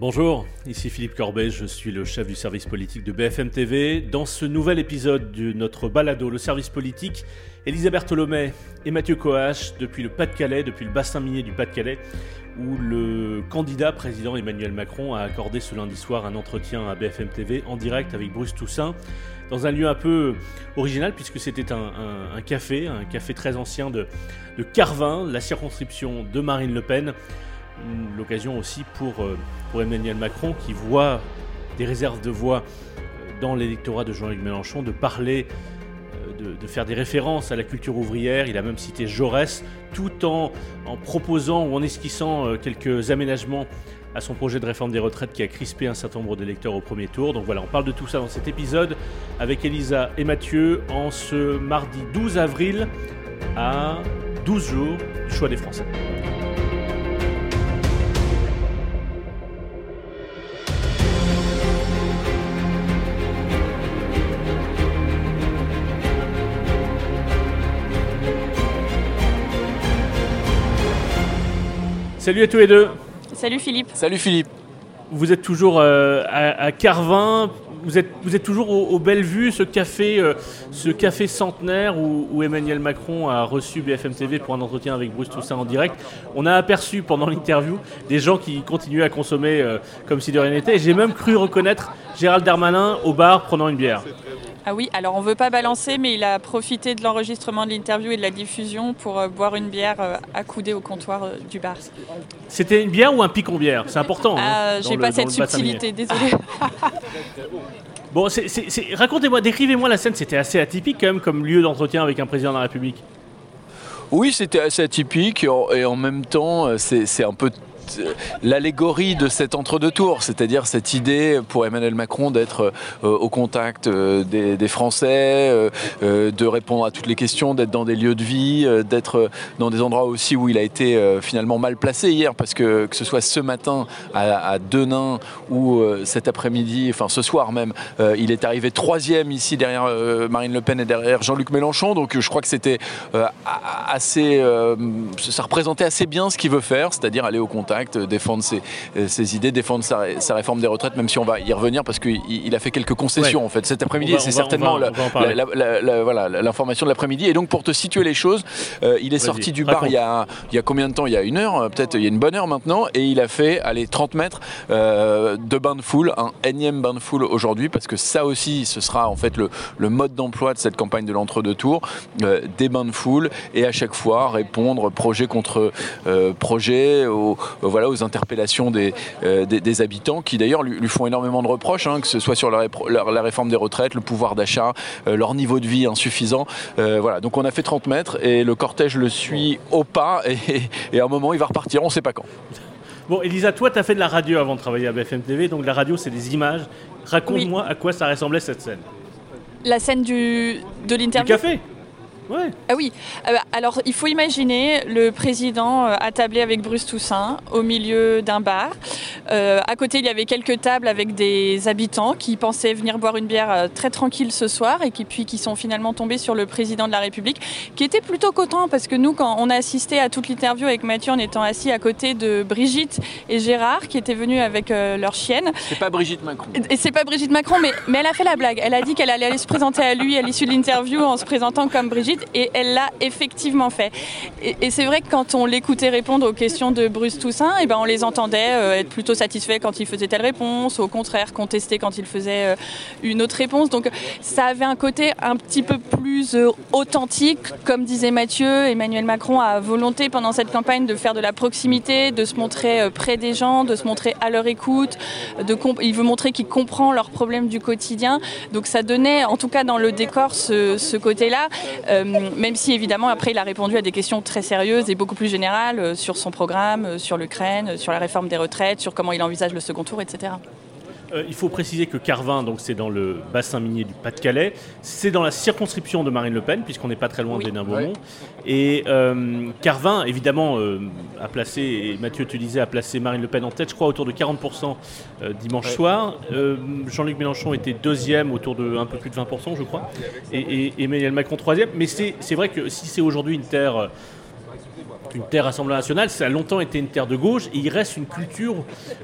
Bonjour, ici Philippe Corbet, je suis le chef du service politique de BFM TV. Dans ce nouvel épisode de notre balado, le service politique, Elisabeth Tholomé et Mathieu Coache, depuis le Pas-de-Calais, depuis le bassin minier du Pas-de-Calais, où le candidat président Emmanuel Macron a accordé ce lundi soir un entretien à BFM TV en direct avec Bruce Toussaint, dans un lieu un peu original, puisque c'était un, café, un café très ancien de, de Carvin, la circonscription de Marine Le Pen l'occasion aussi pour, euh, pour Emmanuel Macron qui voit des réserves de voix euh, dans l'électorat de Jean-Luc Mélenchon de parler, euh, de, faire des références à la culture ouvrière. Il a même cité Jaurès, tout en, en proposant ou en esquissant quelques aménagements à son projet de réforme des retraites qui a crispé un certain nombre d'électeurs au premier tour. Donc voilà, on parle de tout ça dans cet épisode avec Elisa et Mathieu en ce mardi 12 avril à 12 jours du choix des Français. Salut à tous les deux. Salut Philippe. Salut Philippe. Vous êtes toujours euh, à, Carvin. Vous êtes, vous êtes toujours au, Bellevue, ce café, euh, ce café centenaire où, Emmanuel Macron a reçu BFM TV pour un entretien avec Bruce Toussaint en direct. On a aperçu pendant l'interview des gens qui continuaient à consommer euh, comme si de rien n'était. J'ai même cru reconnaître Gérald Darmanin au bar prenant une bière. Ah oui, alors on ne veut pas balancer, mais il a profité de l'enregistrement de l'interview et de la diffusion pour euh, boire une bière euh, accoudée au comptoir euh, du bar. C'était une bière ou un picon bière? C'est important. Hein, J'ai pas cette subtilité, désolé. bon, racontez-moi, décrivez-moi la scène. C'était assez atypique quand même comme lieu d'entretien avec un président de la République. Oui, c'était assez atypique et en même temps, c'est un peu l'allégorie de cet entre-deux tours, c'est-à-dire cette idée pour Emmanuel Macron d'être euh, au contact euh, des, Français, euh, de répondre à toutes les questions, d'être dans des lieux de vie, d'être dans des endroits aussi où il a été finalement mal placé hier, parce que que ce soit ce matin à, Denain ou cet après-midi, enfin ce soir même, il est arrivé troisième ici derrière Marine Le Pen et derrière Jean-Luc Mélenchon, donc je crois que c'était assez, ça représentait assez bien ce qu'il veut faire, c'est-à-dire aller au contact défendre euh, ses, idées, défendre sa, réforme des retraites, même si on va y revenir parce qu'il a fait quelques concessions en fait cet après-midi. C'est certainement l'information de l'après-midi. Et donc pour te situer les choses, euh, il est sorti du bar il y, a, il y, a, combien de temps? Il y a une heure, euh, peut-être il y a une bonne heure maintenant, et il a fait allez 30 mètres de bain de foule, un énième bain de foule aujourd'hui, parce que ça aussi, ce sera en fait le, mode d'emploi de cette campagne de l'entre-deux tours, des bains de foule, et à chaque fois répondre projet contre projet, au, voilà, aux interpellations des, euh, des, habitants qui d'ailleurs lui, font énormément de reproches, hein, que ce soit sur la, la, réforme des retraites, le pouvoir d'achat, euh, leur niveau de vie insuffisant. Euh, voilà, donc on a fait 30 mètres et le cortège le suit au pas et, à un moment il va repartir, on ne sait pas quand. Bon, Elisa, toi, tu as fait de la radio avant de travailler à BFM TV, donc la radio, c'est des images. Raconte-moi à quoi ça ressemblait cette scène. La scène du, de l'interview Du café ah oui. Euh, alors, il faut imaginer le président euh, attablé avec Bruce Toussaint au milieu d'un bar. Euh, à côté, il y avait quelques tables avec des habitants qui pensaient venir boire une bière très tranquille ce soir et qui puis qui sont finalement tombés sur le président de la République, qui était plutôt content parce que nous, quand on a assisté à toute l'interview avec Mathieu en étant assis à côté de Brigitte et Gérard, qui étaient venus avec leur chienne. C'est pas Brigitte Macron. Et c'est pas Brigitte Macron, mais, mais elle a fait la blague. Elle a dit qu'elle allait aller se présenter à lui à l'issue de l'interview en se présentant comme Brigitte et elle l'a effectivement fait. Et, c'est vrai que quand on l'écoutait répondre aux questions de Bruce Toussaint, et eh ben on les entendait euh, être plutôt satisfaits quand il faisait telle réponse, au contraire contester quand il faisait euh, une autre réponse. Donc ça avait un côté un petit peu plus euh, authentique, comme disait Mathieu. Emmanuel Macron a volonté pendant cette campagne de faire de la proximité, de se montrer près des gens, de se montrer à leur écoute. Il veut montrer qu'il comprend leurs problèmes du quotidien. Donc ça donnait, en tout cas dans le décor, ce, côté-là même si évidemment après il a répondu à des questions très sérieuses et beaucoup plus générales euh, sur son programme, euh, sur l'Ukraine, euh, sur la réforme des retraites, sur comment il envisage le second tour, etc. Euh, il faut préciser que Carvin, donc c'est dans le bassin minier du Pas-de-Calais, c'est dans la circonscription de Marine Le Pen, puisqu'on n'est pas très loin de Beaumont. Et euh, Carvin, évidemment, euh, a placé, et Mathieu, tu disais, a placé Marine Le Pen en tête, je crois, autour de 40% dimanche soir. Jean-Luc Mélenchon était deuxième, autour de un peu plus de 20%, je crois. Et, et Emmanuel Macron troisième. Mais c'est vrai que si c'est aujourd'hui une terre une terre Assemblée nationale, ça a longtemps été une terre de gauche, et il reste une culture,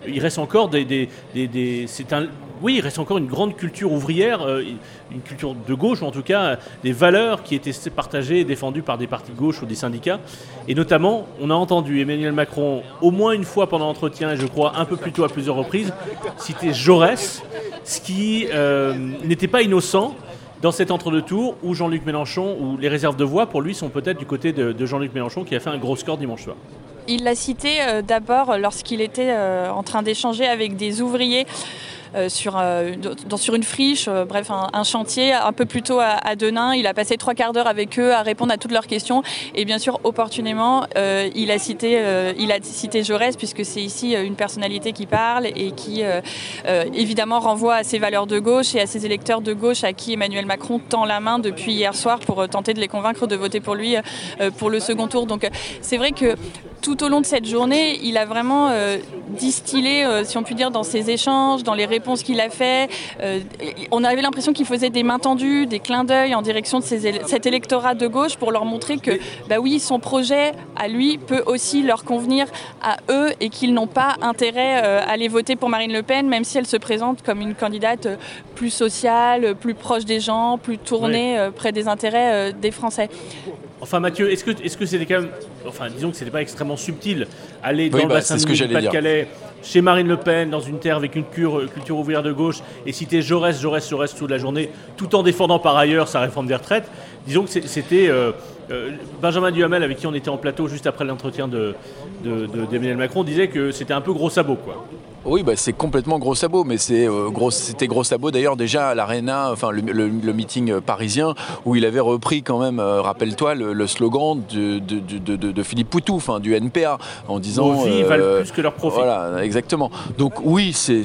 il reste encore des, des, c'est un, oui, il reste encore une grande culture ouvrière, euh, une culture de gauche, ou en tout cas des valeurs qui étaient partagées et défendues par des partis de gauche ou des syndicats. Et notamment, on a entendu Emmanuel Macron au moins une fois pendant l'entretien, et je crois un peu plus tôt à plusieurs reprises, citer Jaurès, ce qui euh, n'était pas innocent dans cet entre-deux-tours où Jean-Luc Mélenchon, où les réserves de voix pour lui sont peut-être du côté de, Jean-Luc Mélenchon qui a fait un gros score dimanche soir. Il l'a cité euh, d'abord lorsqu'il était euh, en train d'échanger avec des ouvriers sur, euh, dans, sur une friche, euh, bref, un, chantier un peu plus tôt à, Denain. Il a passé trois quarts d'heure avec eux à répondre à toutes leurs questions. Et bien sûr, opportunément, il, a cité, il a cité Jaurès, puisque c'est ici une personnalité qui parle et qui, évidemment, renvoie à ses valeurs de gauche et à ses électeurs de gauche à qui Emmanuel Macron tend la main depuis hier soir pour tenter de les convaincre de voter pour lui pour le second tour. Donc, c'est vrai que tout au long de cette journée, il a vraiment distillé, si on peut dire, dans ses échanges, dans les réponses qu'il a fait. Euh, on avait l'impression qu'il faisait des mains tendues, des clins d'œil en direction de cet électorat de gauche pour leur montrer que, bah oui, son projet à lui peut aussi leur convenir à eux et qu'ils n'ont pas intérêt euh, à aller voter pour Marine Le Pen, même si elle se présente comme une candidate euh, plus sociale, plus proche des gens, plus tournée près des intérêts des Français. Enfin Mathieu, est-ce que est-ce que c'était quand même, enfin disons que c'était pas extrêmement subtil, aller dans le bah, bassin du Pas-de-Calais, chez Marine Le Pen, dans une terre avec une culture ouvrière de gauche, et citer Jaurès, Jaurès, Jaurès toute la journée, tout en défendant par ailleurs sa réforme des retraites, disons que c'était euh, euh, Benjamin Duhamel, avec qui on était en plateau juste après l'entretien de, d'Emmanuel Macron, disait que c'était un peu gros sabot, quoi. Oui, bah, c'est complètement gros sabot, mais c'est euh, gros, c'était gros sabot d'ailleurs déjà à l'Arena, enfin le, meeting parisien où il avait repris quand même, rappelle-toi, le, slogan de, de, Philippe Poutou, enfin du NPA, en disant. Nos vies valent plus que leur profit. Voilà, exactement. Donc oui, c'est,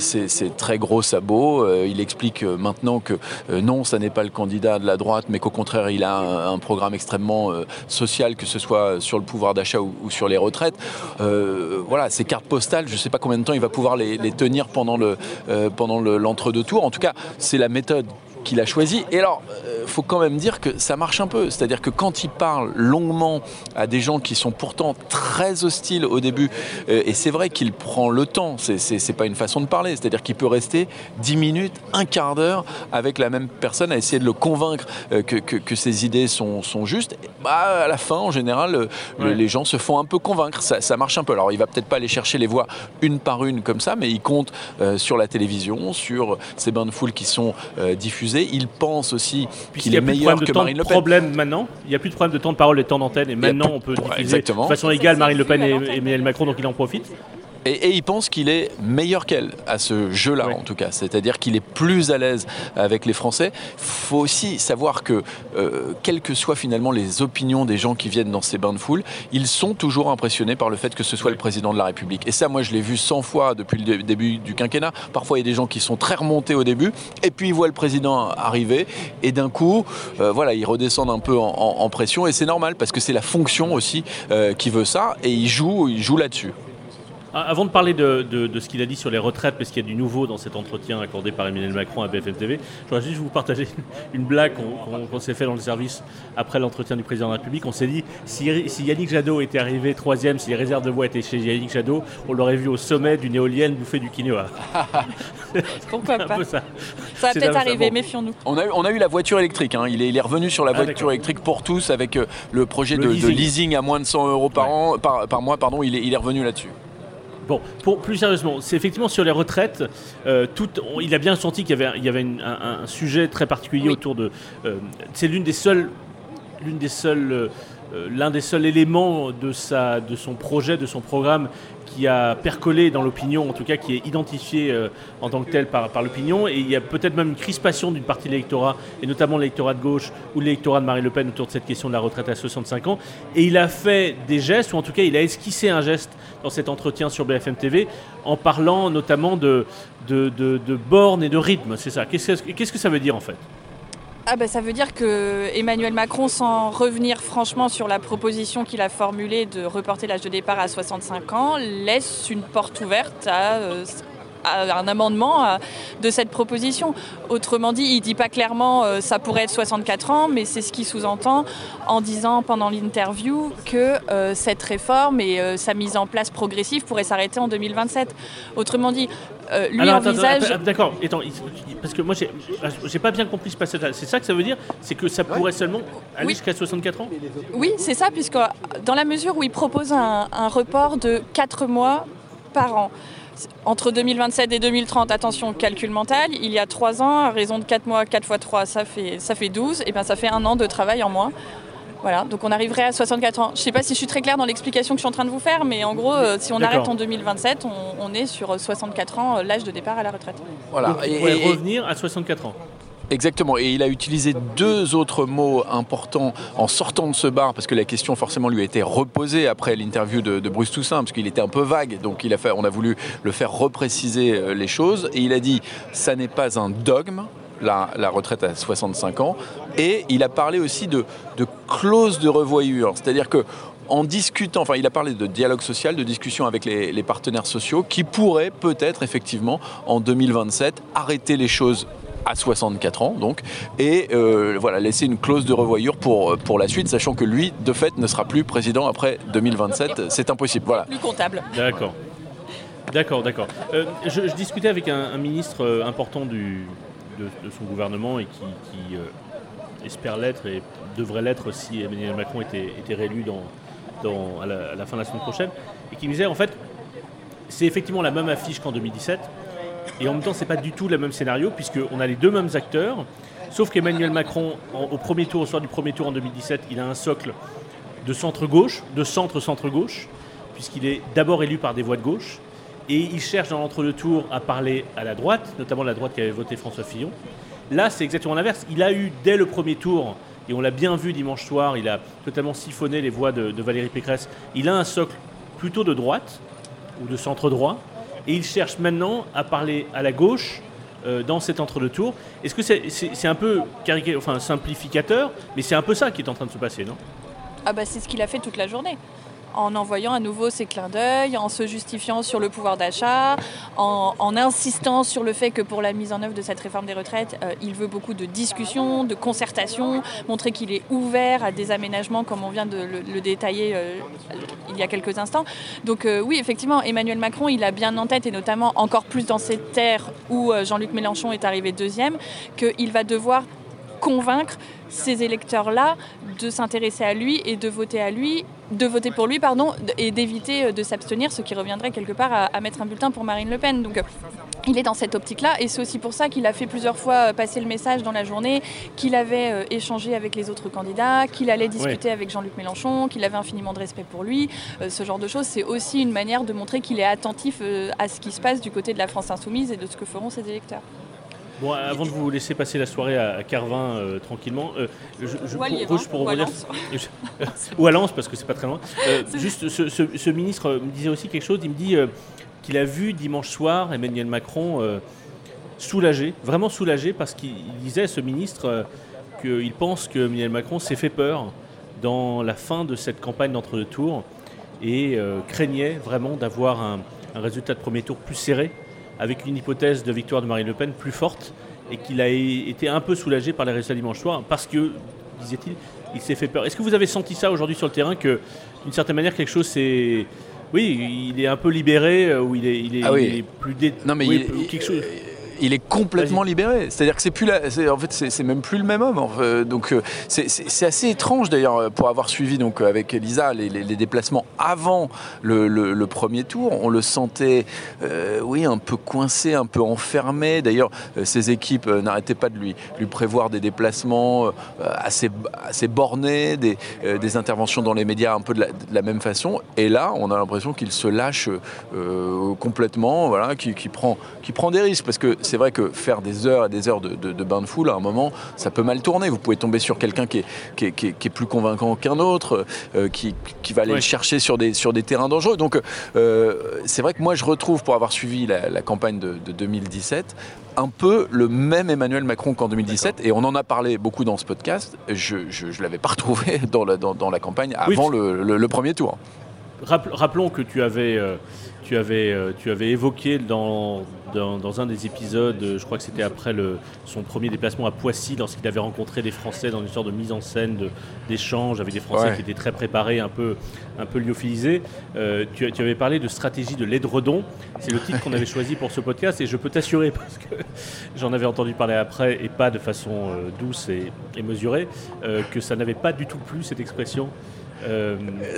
très gros sabot. il explique maintenant que non, ça n'est pas le candidat de la droite, mais qu'au contraire, il a un, programme extrêmement euh, social, que ce soit sur le pouvoir d'achat ou, sur les retraites. Euh, voilà, ces cartes postales, je ne sais pas combien de temps il va pouvoir les, tenir pendant euh, pendant l'entre-deux tours. En tout cas, c'est la méthode qu'il a choisi. Et alors, il euh, faut quand même dire que ça marche un peu. C'est-à-dire que quand il parle longuement à des gens qui sont pourtant très hostiles au début, euh, et c'est vrai qu'il prend le temps, c'est pas une façon de parler, c'est-à-dire qu'il peut rester 10 minutes, un quart d'heure avec la même personne à essayer de le convaincre euh, que, que, ses idées sont, sont justes. bah, à la fin, en général, les gens se font un peu convaincre. Ça, ça marche un peu. Alors, il va peut-être pas aller chercher les voix une par une comme ça, mais il compte sur la télévision, sur ces bains de foule qui sont diffusés il pense aussi qu'il est meilleur que Marine Le Pen. Problème maintenant, il n'y a plus de problème de temps de parole et de temps d'antenne, et maintenant on peut diffuser de façon égale Marine Le Pen et Emmanuel Macron, donc il en profite. Et, il pense qu'il est meilleur qu'elle à ce jeu-là, en tout cas. C'est-à-dire qu'il est plus à l'aise avec les Français. Il faut aussi savoir que, euh, quelles que soient finalement les opinions des gens qui viennent dans ces bains de foule, ils sont toujours impressionnés par le fait que ce soit le président de la République. Et ça, moi, je l'ai vu 100 fois depuis le début du quinquennat. Parfois, il y a des gens qui sont très remontés au début, et puis ils voient le président arriver, et d'un coup, euh, voilà, ils redescendent un peu en, pression, et c'est normal parce que c'est la fonction aussi euh, qui veut ça, et ils jouent, ils jouent là-dessus. Ah, avant de parler de, ce qu'il a dit sur les retraites, parce qu'il y a du nouveau dans cet entretien accordé par Emmanuel Macron à BFM TV, je voudrais juste vous partager une blague qu'on s'est fait dans le service après l'entretien du président de la République. On s'est dit, si, Yannick Jadot était arrivé troisième, si les réserves de voix étaient chez Yannick Jadot, on l'aurait vu au sommet d'une éolienne bouffer du quinoa. Pourquoi pas ça. ça. va peut-être arriver, méfions-nous. On a, eu, on a eu la voiture électrique, hein. il, est, il, est, revenu sur la ah, voiture électrique pour tous avec euh, le projet de, leasing. à moins de 100 euros par, an, par, par mois, pardon, il est, il est revenu là-dessus. Bon, pour, plus sérieusement, c'est effectivement sur les retraites, euh, tout, il a bien senti qu'il y avait, il y avait un, sujet très particulier autour de. Euh, c'est l'une des seules, l'une des seules, euh, l'un des seuls éléments de son projet, de son programme qui a percolé dans l'opinion, en tout cas qui est identifié euh, en tant que tel par, l'opinion. Et il y a peut-être même une crispation d'une partie de l'électorat, et notamment l'électorat de gauche ou l'électorat de Marine Le Pen autour de cette question de la retraite à 65 ans. Et il a fait des gestes, ou en tout cas il a esquissé un geste dans cet entretien sur BFM TV, en parlant notamment de, de, de, bornes et de rythme. C'est ça. Qu'est-ce que ça veut dire en fait? Ah bah, ça veut dire que Emmanuel Macron, sans revenir franchement sur la proposition qu'il a formulée de reporter l'âge de départ à 65 ans, laisse une porte ouverte à euh, un amendement de cette proposition. Autrement dit, il ne dit pas clairement ça pourrait être 64 ans, mais c'est ce qu'il sous-entend en disant pendant l'interview que cette réforme et sa mise en place progressive pourraient s'arrêter en 2027. Autrement dit, lui envisage. D'accord, parce que moi j'ai pas bien compris ce passage-là. C'est ça que ça veut dire? C'est que ça pourrait seulement aller jusqu'à 64 ans? Oui, c'est ça, puisque dans la mesure où il propose un, un report de 4 mois par an. Entre 2027 et 2030, attention, calcul mental, il y a 3 ans, à raison de 4 mois, 4 fois 3, ça fait, ça fait 12, et bien ça fait un an de travail en moins. Voilà, donc on arriverait à 64 ans. Je ne sais pas si je suis très claire dans l'explication que je suis en train de vous faire, mais en gros, euh, si on arrête en 2027, on, est sur 64 ans, euh, l'âge de départ à la retraite. Voilà. Donc, et, revenir à 64 ans. Exactement, et il a utilisé deux autres mots importants en sortant de ce bar, parce que la question forcément lui a été reposée après l'interview de, Bruce Toussaint, parce qu'il était un peu vague, donc on a voulu le faire repréciser euh, les choses, et il a dit, ça n'est pas un dogme, la, retraite à 65 ans, et il a parlé aussi de, de clause de revoyure, c'est-à-dire que en discutant, enfin il a parlé de dialogue social, de discussion avec les partenaires sociaux, qui pourraient peut-être effectivement en 2027 arrêter les choses à 64 ans, donc, et euh, voilà, laisser une clause de revoyure pour, pour la suite, sachant que lui, de fait, ne sera plus président après 2027. C'est impossible. Voilà. Plus comptable. D'accord. D'accord, d'accord. Euh, je, discutais avec un, ministre euh, important du, de, son gouvernement et qui, espère l'être et devrait l'être si Emmanuel Macron était, était réélu dans, dans, à, la, à la fin de la semaine prochaine, et qui me disait en fait, c'est effectivement la même affiche qu'en 2017, et en même temps, c'est pas du tout le même scénario, puisqu'on a les deux mêmes acteurs. Sauf qu'Emmanuel Macron, au premier tour, au soir du premier tour en 2017, il a un socle de centre-gauche, de centre-centre-gauche, puisqu'il est d'abord élu par des voix de gauche. Et il cherche dans l'entre-deux tours à parler à la droite, notamment la droite qui avait voté François Fillon. Là, c'est exactement l'inverse. Il a eu dès le premier tour, et on l'a bien vu dimanche soir, il a totalement siphonné les voix de, de Valérie Pécresse. Il a un socle plutôt de droite, ou de centre-droit, et il cherche maintenant à parler à la gauche euh, dans cet entre-deux-tours. Est-ce que c'est un peu simplificateur, mais c'est un peu ça qui est en train de se passer, non? Ah bah c'est ce qu'il a fait toute la journée en envoyant à nouveau ses clins d'œil, en se justifiant sur le pouvoir d'achat, en, insistant sur le fait que pour la mise en œuvre de cette réforme des retraites, euh, il veut beaucoup de discussions, de concertation, montrer qu'il est ouvert à des aménagements comme on vient de le, détailler euh, il y a quelques instants. Donc euh, oui, effectivement, Emmanuel Macron, il a bien en tête, et notamment encore plus dans cette terre où Jean-Luc Mélenchon est arrivé deuxième, qu'il va devoir convaincre ces électeurs-là de s'intéresser à lui et de voter à lui, de voter pour lui, pardon, et d'éviter euh, de s'abstenir, ce qui reviendrait quelque part à, mettre un bulletin pour Marine Le Pen. Donc, euh, il est dans cette optique-là, et c'est aussi pour ça qu'il a fait plusieurs fois euh, passer le message dans la journée, qu'il avait échangé avec les autres candidats, qu'il allait discuter avec Jean-Luc Mélenchon, qu'il avait infiniment de respect pour lui. ce genre de choses, c'est aussi une manière de montrer qu'il est attentif à ce qui se passe du côté de la France insoumise et de ce que feront ses électeurs. Bon, avant de vous laisser passer la soirée à, Carvin euh, tranquillement, euh, je, ou, à Lire, pour, ou, Lens. ou à Lens parce que c'est pas très loin. Euh, juste, ce, ministre me disait aussi quelque chose. Il me dit qu'il a vu dimanche soir Emmanuel Macron soulagé, vraiment soulagé, parce qu'il disait ce ministre qu'il pense que Emmanuel Macron s'est fait peur dans la fin de cette campagne d'entre-deux tours et craignait vraiment d'avoir un résultat de premier tour plus serré avec une hypothèse de victoire de Marine Le Pen plus forte et qu'il a été un peu soulagé par les résultats dimanche soir parce que, disait-il, il s'est fait peur. Est-ce que vous avez senti ça aujourd'hui sur le terrain que, d'une certaine manière, quelque chose s'est oui, il est un peu libéré, ou il est, il est, ah plus dé... non, mais quelque chose il est complètement libéré. C'est-à-dire que c'est plus la, en fait c'est même plus le même homme. donc euh, c'est assez étrange d'ailleurs pour avoir suivi donc avec Elisa les, déplacements avant le, premier tour. On le sentait, euh, oui, un peu coincé, un peu enfermé. D'ailleurs, euh, ses équipes n'arrêtaient pas de lui, lui prévoir des déplacements assez, assez bornés, des, des, interventions dans les médias un peu de la, même façon. Et là, on a l'impression qu'il se lâche complètement, voilà, qui, prend, qui prend des risques parce que c'est vrai que faire des heures et des heures de, bain de foule, à un moment, ça peut mal tourner. Vous pouvez tomber sur quelqu'un qui est, qui, est, plus convaincant qu'un autre, euh, qui, va aller le chercher sur des, sur des terrains dangereux. Donc, euh, c'est vrai que moi, je retrouve, pour avoir suivi la, campagne de, 2017, un peu le même Emmanuel Macron qu'en 2017, et on en a parlé beaucoup dans ce podcast. Je ne l'avais pas retrouvé dans la, dans, la campagne avant le, premier tour. Rappelons que tu avais, euh, tu, avais, euh, tu avais évoqué dans, dans, un des épisodes, je crois que c'était après le, son premier déplacement à Poissy, lorsqu'il avait rencontré des Français dans une sorte de mise en scène, d'échange avec des Français qui étaient très préparés, un peu, un peu lyophilisés. tu, tu, avais parlé de stratégie de l'édredon. C'est le titre qu'on avait choisi pour ce podcast et je peux t'assurer, parce que j'en avais entendu parler après et pas de façon douce et, et mesurée, que ça n'avait pas du tout plu cette expression euh,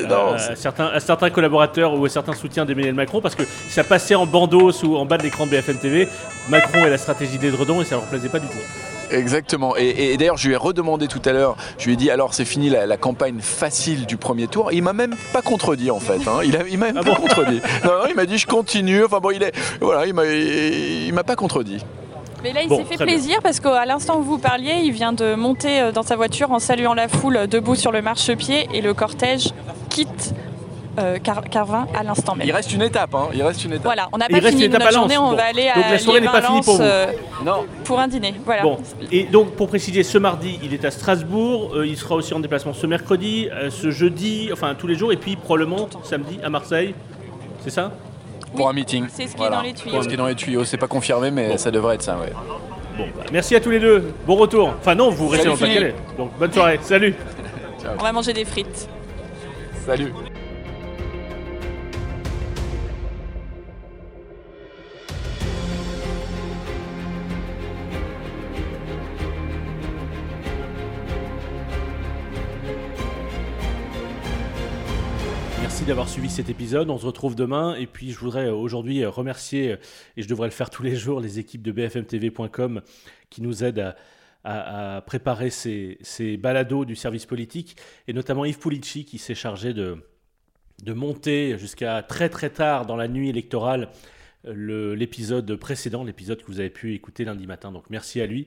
à, certains, certains, collaborateurs ou à certains soutiens d'Emmanuel Macron parce que ça passait en bandeau sous, en bas de l'écran de BFM TV. Macron et la stratégie des dredons et ça leur plaisait pas du tout. Exactement. Et, d'ailleurs, je lui ai redemandé tout à l'heure, je lui ai dit alors c'est fini la, campagne facile du premier tour. Il m'a même pas contredit en fait. Hein. Il, m'a même ah pas contredit. Non, il m'a dit je continue. Enfin bon, il est. Voilà, il m'a, il m'a pas contredit. Mais là, il s'est fait plaisir parce qu'à l'instant où vous parliez, il vient de monter euh, dans sa voiture en saluant la foule euh, debout sur le marchepied et le cortège quitte euh, Carvin à l'instant même. Il reste une étape, hein. Il reste une étape. Voilà, on n'a pas fini la journée, on va aller donc à la soirée n'est pas finie pour vous. non. pour un dîner. Voilà. Bon. Et donc pour préciser, ce mardi, il est à Strasbourg. il sera aussi en déplacement ce mercredi, ce jeudi, enfin tous les jours, et puis probablement samedi à Marseille. C'est ça? Pour un meeting. C'est ce qui est dans les tuyaux. ce qui est dans les tuyaux, c'est pas confirmé, mais ça devrait être ça, ouais. Bon, bah, merci à tous les deux. Bon retour. Enfin non, vous restez dans le paquet. Donc bonne soirée. Salut. On va manger des frites. Salut. D'avoir suivi cet épisode. On se retrouve demain. Et puis, je voudrais aujourd'hui remercier, et je devrais le faire tous les jours, les équipes de bfmtv.com qui nous aident à, préparer ces, balados du service politique, et notamment Yves Pulici qui s'est chargé de monter jusqu'à très très tard dans la nuit électorale l'épisode précédent, l'épisode que vous avez pu écouter lundi matin. Donc merci à lui.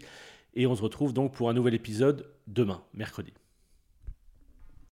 Et on se retrouve donc pour un nouvel épisode demain, mercredi.